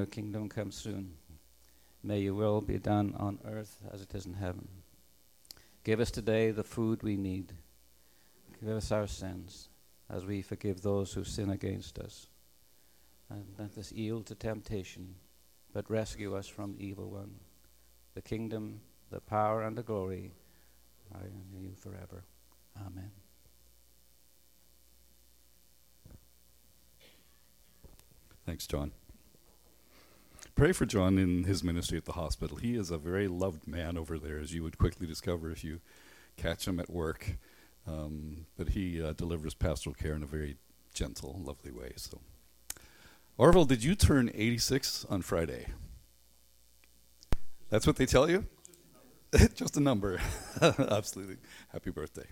Your kingdom come soon. May your will be done on earth as it is in heaven. Give us today the food we need. Give us our sins as we forgive those who sin against us. And let us yield to temptation, but rescue us from the evil one. The kingdom, the power, and the glory are in you forever. Amen. Thanks, John. Pray for John in his ministry at the hospital. He is a very loved man over there, as you would quickly discover if you catch him at work. Um, but he uh, delivers pastoral care in a very gentle, lovely way. So, Orville, did you turn 86 on Friday? That's what they tell you? Just a number. Absolutely. Happy birthday.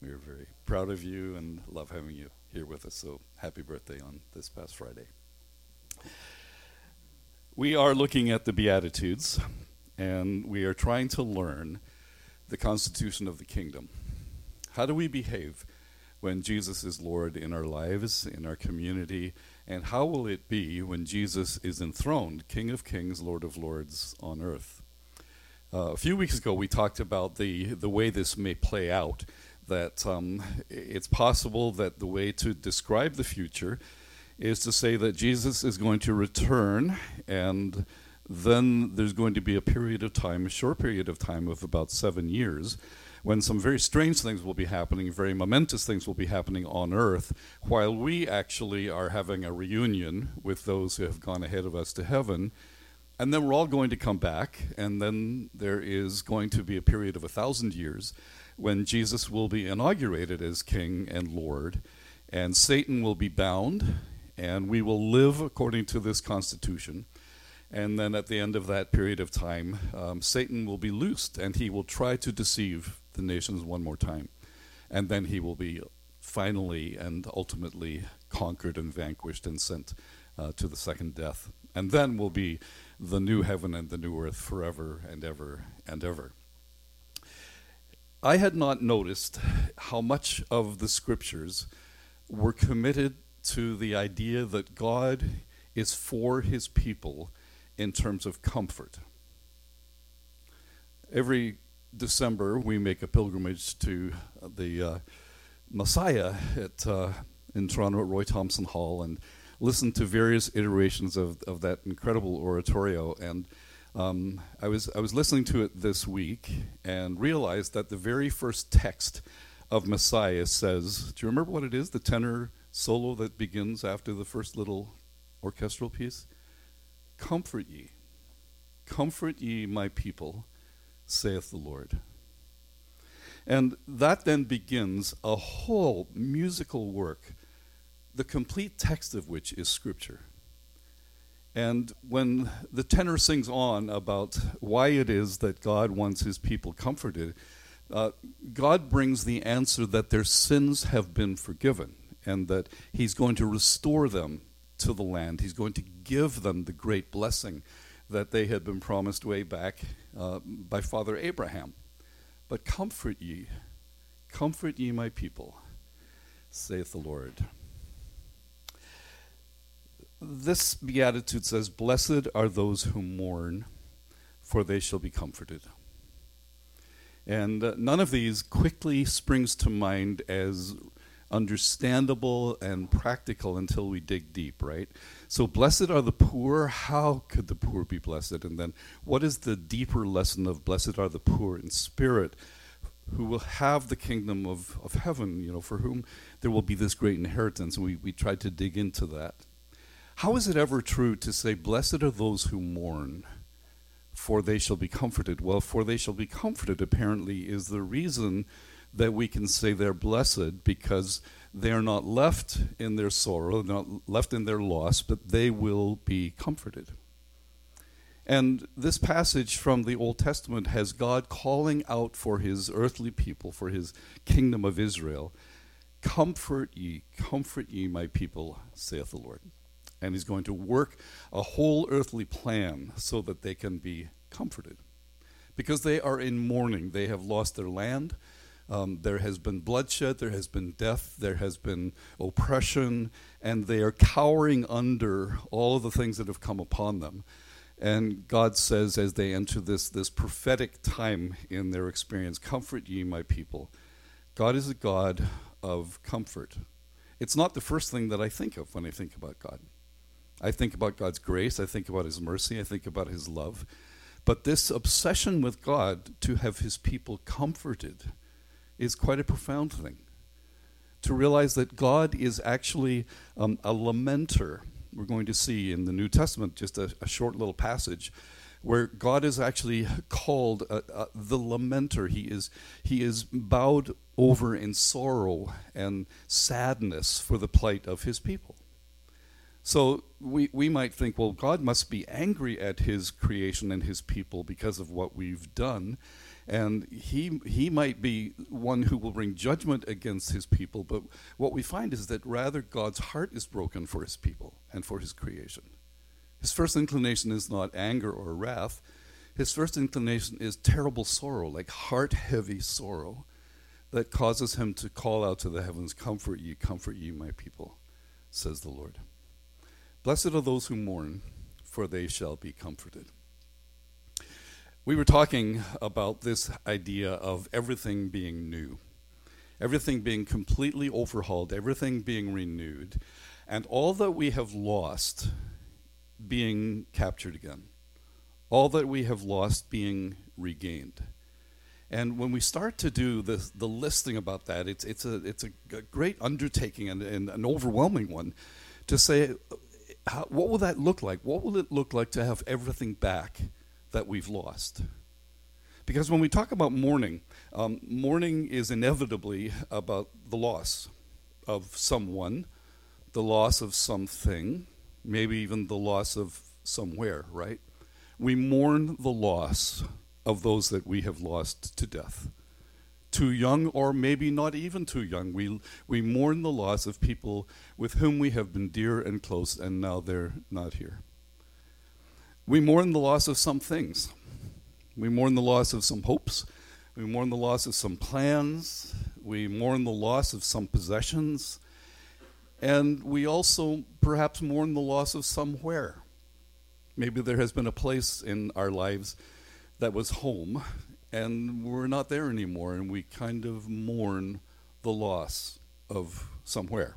We are very proud of you and love having you here with us. So, happy birthday on this past Friday. We are looking at the Beatitudes, and we are trying to learn the constitution of the kingdom. How do we behave when Jesus is Lord in our lives, in our community, and how will it be when Jesus is enthroned, King of Kings, Lord of Lords on earth? Uh, a few weeks ago, we talked about the, the way this may play out. That um, it's possible that the way to describe the future is to say that Jesus is going to return, and then there's going to be a period of time, a short period of time of about seven years, when some very strange things will be happening, very momentous things will be happening on earth, while we actually are having a reunion with those who have gone ahead of us to heaven. And then we're all going to come back, and then there is going to be a period of a thousand years when Jesus will be inaugurated as King and Lord, and Satan will be bound, and we will live according to this Constitution. And then at the end of that period of time, um, Satan will be loosed and he will try to deceive the nations one more time. And then he will be finally and ultimately conquered and vanquished and sent uh, to the second death. And then will be the new heaven and the new earth forever and ever and ever. I had not noticed how much of the scriptures were committed to the idea that God is for his people in terms of comfort. Every December, we make a pilgrimage to the uh, Messiah at, uh, in Toronto at Roy Thomson Hall and listen to various iterations of, of that incredible oratorio. And um, I, was, I was listening to it this week and realized that the very first text of Messiah says, Do you remember what it is? The tenor solo that begins after the first little orchestral piece? Comfort ye, comfort ye, my people, saith the Lord. And that then begins a whole musical work, the complete text of which is Scripture. And when the tenor sings on about why it is that God wants his people comforted, uh, God brings the answer that their sins have been forgiven and that he's going to restore them to the land. He's going to give them the great blessing that they had been promised way back uh, by Father Abraham. But comfort ye, comfort ye, my people, saith the Lord. This beatitude says, Blessed are those who mourn, for they shall be comforted. And uh, none of these quickly springs to mind as understandable and practical until we dig deep, right? So, blessed are the poor. How could the poor be blessed? And then, what is the deeper lesson of blessed are the poor in spirit, who will have the kingdom of, of heaven, you know, for whom there will be this great inheritance? And we, we tried to dig into that. How is it ever true to say, Blessed are those who mourn? For they shall be comforted. Well, for they shall be comforted, apparently, is the reason that we can say they're blessed because they are not left in their sorrow, not left in their loss, but they will be comforted. And this passage from the Old Testament has God calling out for his earthly people, for his kingdom of Israel Comfort ye, comfort ye, my people, saith the Lord. And he's going to work a whole earthly plan so that they can be comforted. Because they are in mourning, they have lost their land, Um, there has been bloodshed, there has been death, there has been oppression, and they are cowering under all of the things that have come upon them. And God says, as they enter this, this prophetic time in their experience, Comfort ye, my people. God is a God of comfort. It's not the first thing that I think of when I think about God. I think about God's grace, I think about His mercy, I think about His love. But this obsession with God to have His people comforted is quite a profound thing. To realize that God is actually um, a lamenter. We're going to see in the New Testament just a, a short little passage where God is actually called uh, uh, the lamenter. He is, he is bowed over in sorrow and sadness for the plight of his people. So we, we might think, well, God must be angry at his creation and his people because of what we've done. And he, he might be one who will bring judgment against his people. But what we find is that rather God's heart is broken for his people and for his creation. His first inclination is not anger or wrath. His first inclination is terrible sorrow, like heart heavy sorrow, that causes him to call out to the heavens, Comfort ye, comfort ye, my people, says the Lord. Blessed are those who mourn, for they shall be comforted. We were talking about this idea of everything being new, everything being completely overhauled, everything being renewed, and all that we have lost being captured again, all that we have lost being regained. And when we start to do the, the listing about that, it's, it's, a, it's a great undertaking and, and an overwhelming one to say, uh, how, what will that look like? What will it look like to have everything back that we've lost? Because when we talk about mourning, um, mourning is inevitably about the loss of someone, the loss of something, maybe even the loss of somewhere, right? We mourn the loss of those that we have lost to death. Too young, or maybe not even too young. We, we mourn the loss of people with whom we have been dear and close, and now they're not here. We mourn the loss of some things. We mourn the loss of some hopes. We mourn the loss of some plans. We mourn the loss of some possessions. And we also perhaps mourn the loss of somewhere. Maybe there has been a place in our lives that was home, and we're not there anymore, and we kind of mourn the loss of somewhere.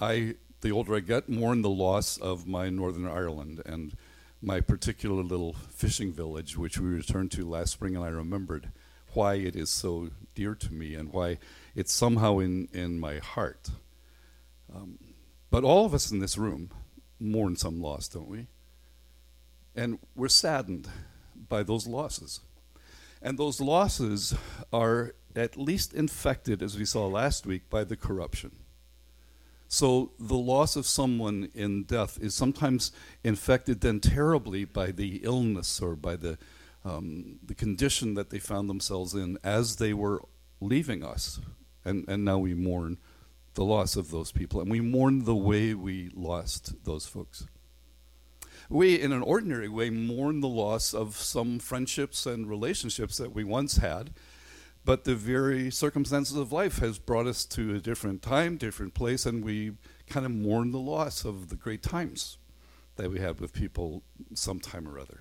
I, the older I get, mourn the loss of my Northern Ireland and my particular little fishing village, which we returned to last spring, and I remembered why it is so dear to me and why it's somehow in, in my heart. Um, but all of us in this room mourn some loss, don't we? And we're saddened by those losses. And those losses are at least infected, as we saw last week, by the corruption. So the loss of someone in death is sometimes infected then terribly by the illness or by the, um, the condition that they found themselves in as they were leaving us. And, and now we mourn the loss of those people, and we mourn the way we lost those folks. We, in an ordinary way, mourn the loss of some friendships and relationships that we once had, but the very circumstances of life has brought us to a different time, different place, and we kind of mourn the loss of the great times that we had with people sometime or other.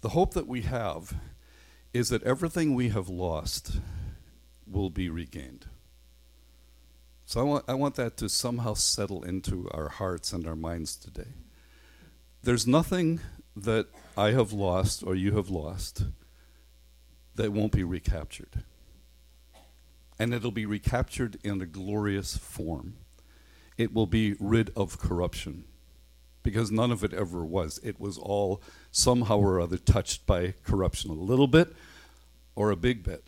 The hope that we have is that everything we have lost will be regained. So I want, I want that to somehow settle into our hearts and our minds today. There's nothing that I have lost or you have lost that won't be recaptured. And it'll be recaptured in a glorious form. It will be rid of corruption because none of it ever was. It was all somehow or other touched by corruption, a little bit or a big bit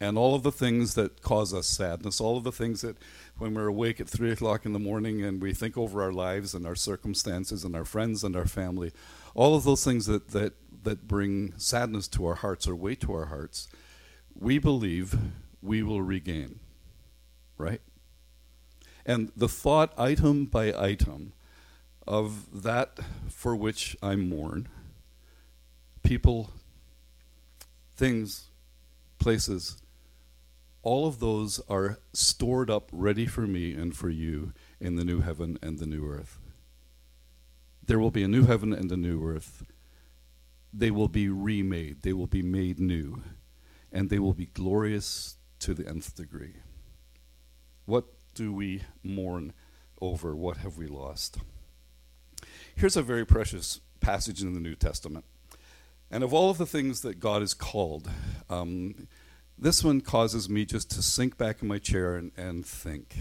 and all of the things that cause us sadness, all of the things that when we're awake at three o'clock in the morning and we think over our lives and our circumstances and our friends and our family, all of those things that, that, that bring sadness to our hearts or weight to our hearts, we believe we will regain. Right? And the thought, item by item, of that for which I mourn, people, things, places, all of those are stored up ready for me and for you in the new heaven and the new earth. There will be a new heaven and a new earth. They will be remade, they will be made new, and they will be glorious to the nth degree. What do we mourn over? What have we lost? Here's a very precious passage in the New Testament. And of all of the things that God is called, um, this one causes me just to sink back in my chair and, and think.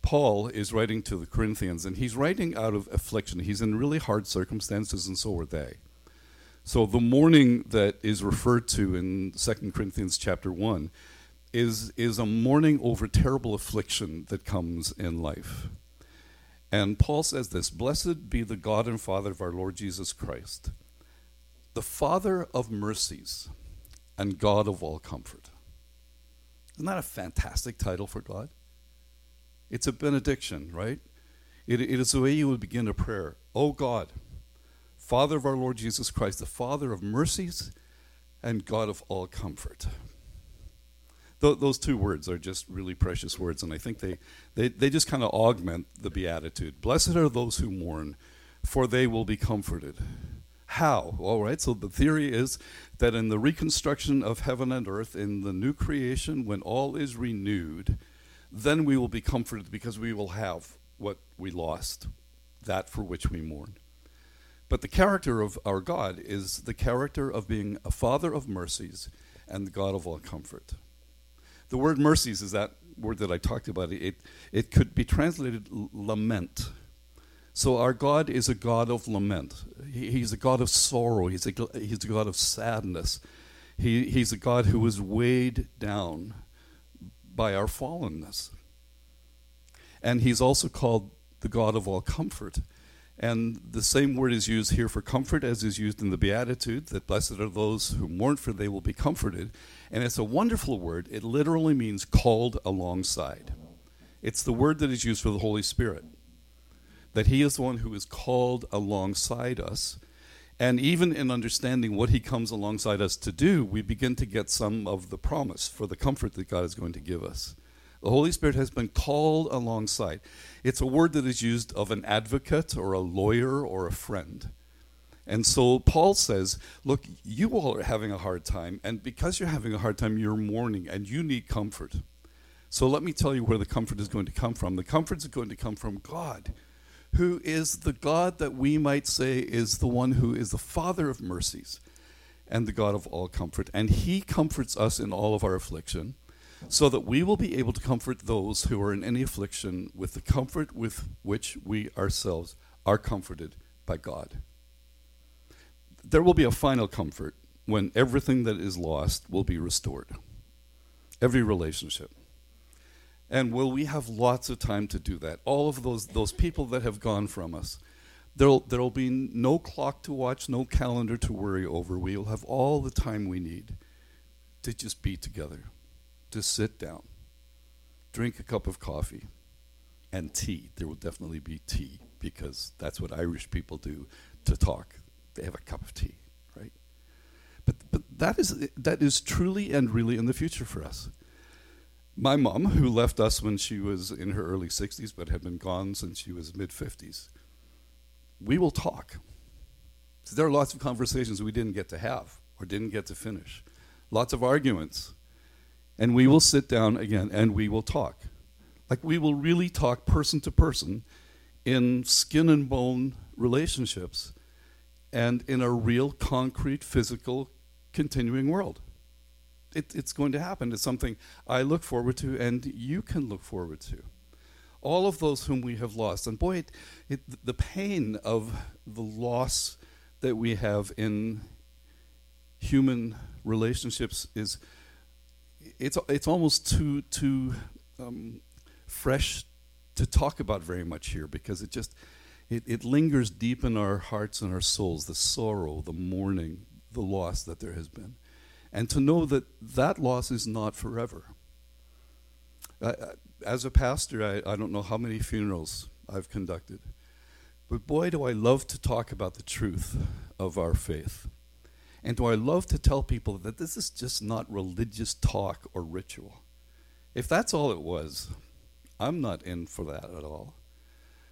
Paul is writing to the Corinthians, and he's writing out of affliction. He's in really hard circumstances, and so are they. So the mourning that is referred to in 2 Corinthians chapter 1 is, is a mourning over terrible affliction that comes in life. And Paul says this Blessed be the God and Father of our Lord Jesus Christ, the Father of mercies and God of all comfort. Isn't that a fantastic title for God? It's a benediction, right? It, it is the way you would begin a prayer. Oh God, Father of our Lord Jesus Christ, the Father of mercies and God of all comfort. Th- those two words are just really precious words, and I think they, they, they just kind of augment the Beatitude. Blessed are those who mourn, for they will be comforted. How? All right, so the theory is that in the reconstruction of heaven and earth, in the new creation, when all is renewed, then we will be comforted because we will have what we lost, that for which we mourn. But the character of our God is the character of being a father of mercies and the God of all comfort. The word mercies is that word that I talked about. It, it could be translated lament. So our God is a God of lament. He, he's a God of sorrow. He's a, he's a God of sadness. He, he's a God who is weighed down by our fallenness. And he's also called the God of all comfort. And the same word is used here for comfort as is used in the Beatitude that blessed are those who mourn, for they will be comforted. And it's a wonderful word. It literally means called alongside. It's the word that is used for the Holy Spirit. That He is the one who is called alongside us. And even in understanding what He comes alongside us to do, we begin to get some of the promise for the comfort that God is going to give us. The Holy Spirit has been called alongside. It's a word that is used of an advocate or a lawyer or a friend. And so Paul says, Look, you all are having a hard time, and because you're having a hard time, you're mourning and you need comfort. So let me tell you where the comfort is going to come from. The comfort is going to come from God, who is the God that we might say is the one who is the Father of mercies and the God of all comfort. And He comforts us in all of our affliction so that we will be able to comfort those who are in any affliction with the comfort with which we ourselves are comforted by God. There will be a final comfort when everything that is lost will be restored, every relationship. And will we have lots of time to do that? All of those, those people that have gone from us, there'll, there'll be no clock to watch, no calendar to worry over. We will have all the time we need to just be together to sit down, drink a cup of coffee, and tea. There will definitely be tea because that's what Irish people do to talk. They have a cup of tea, right? But but that is that is truly and really in the future for us. My mom, who left us when she was in her early 60s but had been gone since she was mid 50s, we will talk. So there are lots of conversations we didn't get to have or didn't get to finish. Lots of arguments and we will sit down again and we will talk. Like we will really talk person to person in skin and bone relationships and in a real, concrete, physical, continuing world. It, it's going to happen. It's something I look forward to and you can look forward to. All of those whom we have lost. And boy, it, it, the pain of the loss that we have in human relationships is it's it's almost too too um, fresh to talk about very much here because it just it, it lingers deep in our hearts and our souls the sorrow the mourning the loss that there has been. And to know that that loss is not forever. Uh, as a pastor I, I don't know how many funerals i've conducted but boy do i love to talk about the truth of our faith And do I love to tell people that this is just not religious talk or ritual? If that's all it was, I'm not in for that at all.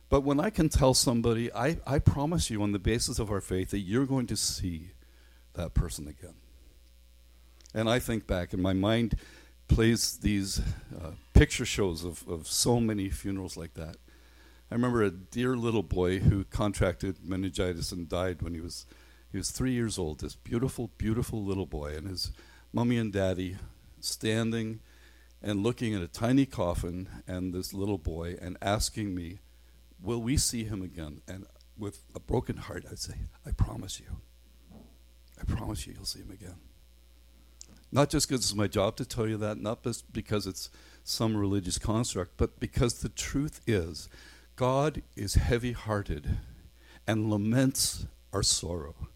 But when I can tell somebody, I, I promise you, on the basis of our faith, that you're going to see that person again. And I think back, and my mind plays these uh, picture shows of, of so many funerals like that. I remember a dear little boy who contracted meningitis and died when he was he was three years old. This beautiful, beautiful little boy, and his mummy and daddy standing and looking at a tiny coffin and this little boy and asking me, "Will we see him again?" And with a broken heart, I'd say, "I promise you. I promise you, you'll see him again." Not just because it's my job to tell you that, not just because it's some religious construct, but because the truth is, God is heavy hearted and laments our sorrow.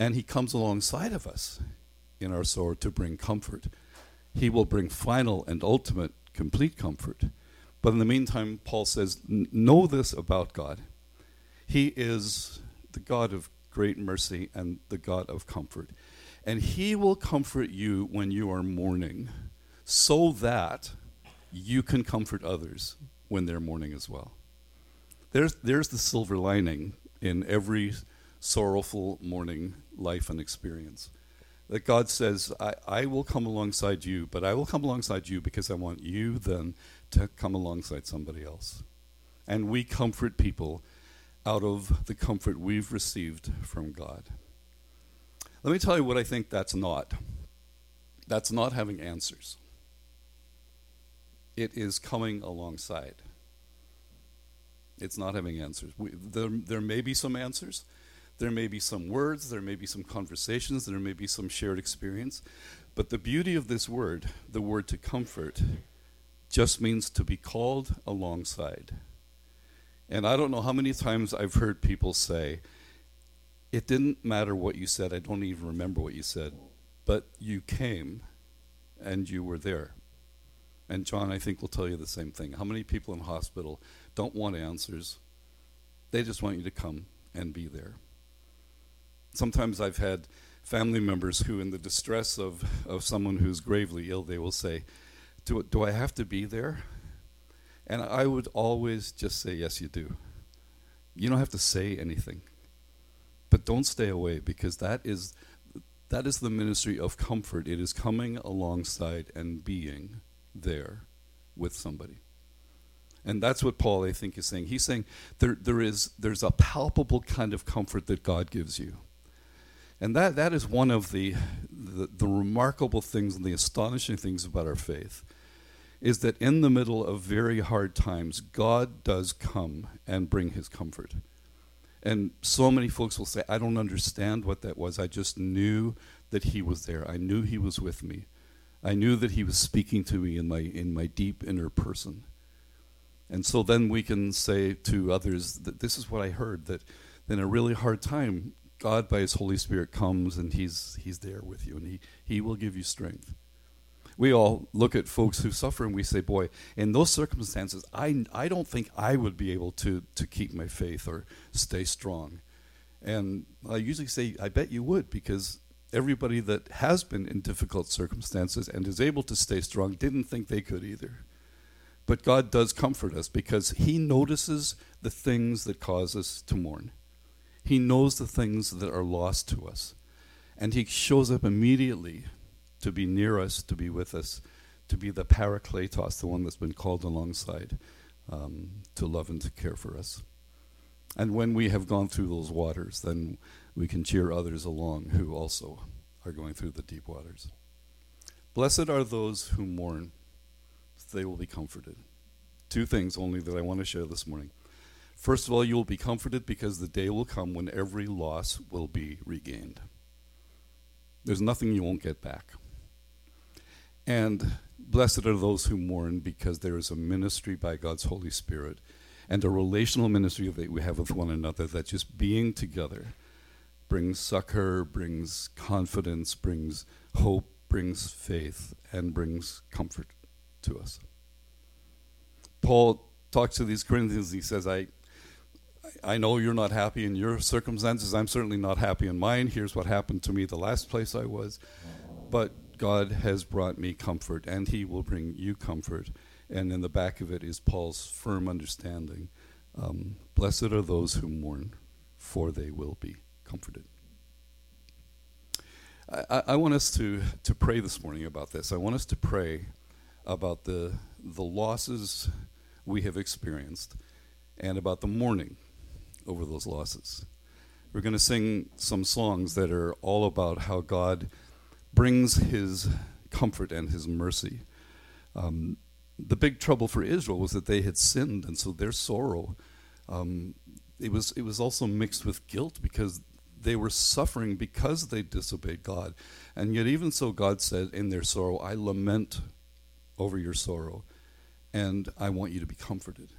And He comes alongside of us in our sorrow to bring comfort. He will bring final and ultimate, complete comfort. But in the meantime, Paul says, Know this about God. He is the God of great mercy and the God of comfort and he will comfort you when you are mourning, so that you can comfort others when they're mourning as well. There's, there's the silver lining in every sorrowful mourning life and experience. That God says, I, I will come alongside you, but I will come alongside you because I want you then to come alongside somebody else. And we comfort people out of the comfort we've received from God. Let me tell you what I think that's not. That's not having answers. It is coming alongside. It's not having answers. We, there, there may be some answers. There may be some words. There may be some conversations. There may be some shared experience. But the beauty of this word, the word to comfort, just means to be called alongside. And I don't know how many times I've heard people say, it didn't matter what you said. I don't even remember what you said. But you came and you were there. And John, I think, will tell you the same thing. How many people in hospital don't want answers? They just want you to come and be there. Sometimes I've had family members who, in the distress of, of someone who's gravely ill, they will say, do, do I have to be there? And I would always just say, Yes, you do. You don't have to say anything. But don't stay away because that is that is the ministry of comfort. It is coming alongside and being there with somebody. And that's what Paul, I think, is saying. He's saying there, there is there's a palpable kind of comfort that God gives you. And that, that is one of the, the, the remarkable things and the astonishing things about our faith is that in the middle of very hard times, God does come and bring his comfort. And so many folks will say, I don't understand what that was. I just knew that he was there. I knew he was with me. I knew that he was speaking to me in my, in my deep inner person. And so then we can say to others that this is what I heard that in a really hard time, God by his Holy Spirit comes and he's, he's there with you and he, he will give you strength we all look at folks who suffer and we say, boy, in those circumstances, I, I don't think I would be able to, to keep my faith or stay strong. And I usually say, I bet you would, because everybody that has been in difficult circumstances and is able to stay strong didn't think they could either. But God does comfort us because He notices the things that cause us to mourn. He knows the things that are lost to us. And He shows up immediately to be near us, to be with us, to be the parakletos, the one that's been called alongside um, to love and to care for us. And when we have gone through those waters, then we can cheer others along who also are going through the deep waters. Blessed are those who mourn, they will be comforted. Two things only that I want to share this morning. First of all, you will be comforted because the day will come when every loss will be regained. There's nothing you won't get back. And blessed are those who mourn because there is a ministry by God's Holy Spirit and a relational ministry that we have with one another that just being together brings succor, brings confidence, brings hope, brings faith, and brings comfort to us. Paul talks to these Corinthians, he says, I, I know you're not happy in your circumstances. I'm certainly not happy in mine. Here's what happened to me the last place I was. But God has brought me comfort, and He will bring you comfort. And in the back of it is Paul's firm understanding um, Blessed are those who mourn, for they will be comforted. I, I, want us to, to pray this morning about this. I want us to pray about the, the losses we have experienced and about the mourning over those losses. We're going to sing some songs that are all about how God brings his comfort and his mercy. Um, the big trouble for Israel was that they had sinned, and so their sorrow um, it was it was also mixed with guilt because they were suffering because they disobeyed God, and yet even so, God said in their sorrow, "I lament over your sorrow, and I want you to be comforted."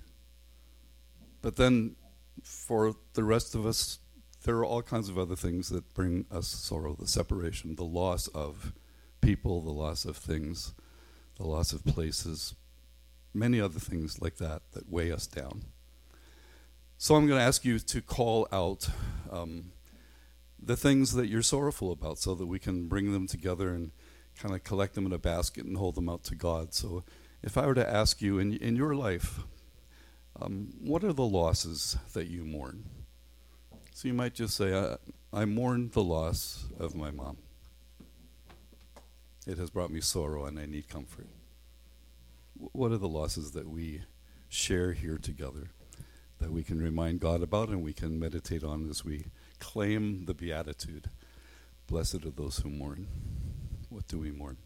But then, for the rest of us, there are all kinds of other things that bring us sorrow: the separation, the loss of people, the loss of things, the loss of places, many other things like that that weigh us down. So I'm going to ask you to call out um, the things that you're sorrowful about so that we can bring them together and kind of collect them in a basket and hold them out to God. So if I were to ask you in, in your life, um, what are the losses that you mourn? So you might just say, I, I mourn the loss of my mom. It has brought me sorrow and I need comfort what are the losses that we share here together that we can remind God about and we can meditate on as we claim the beatitude? Blessed are those who mourn. What do we mourn?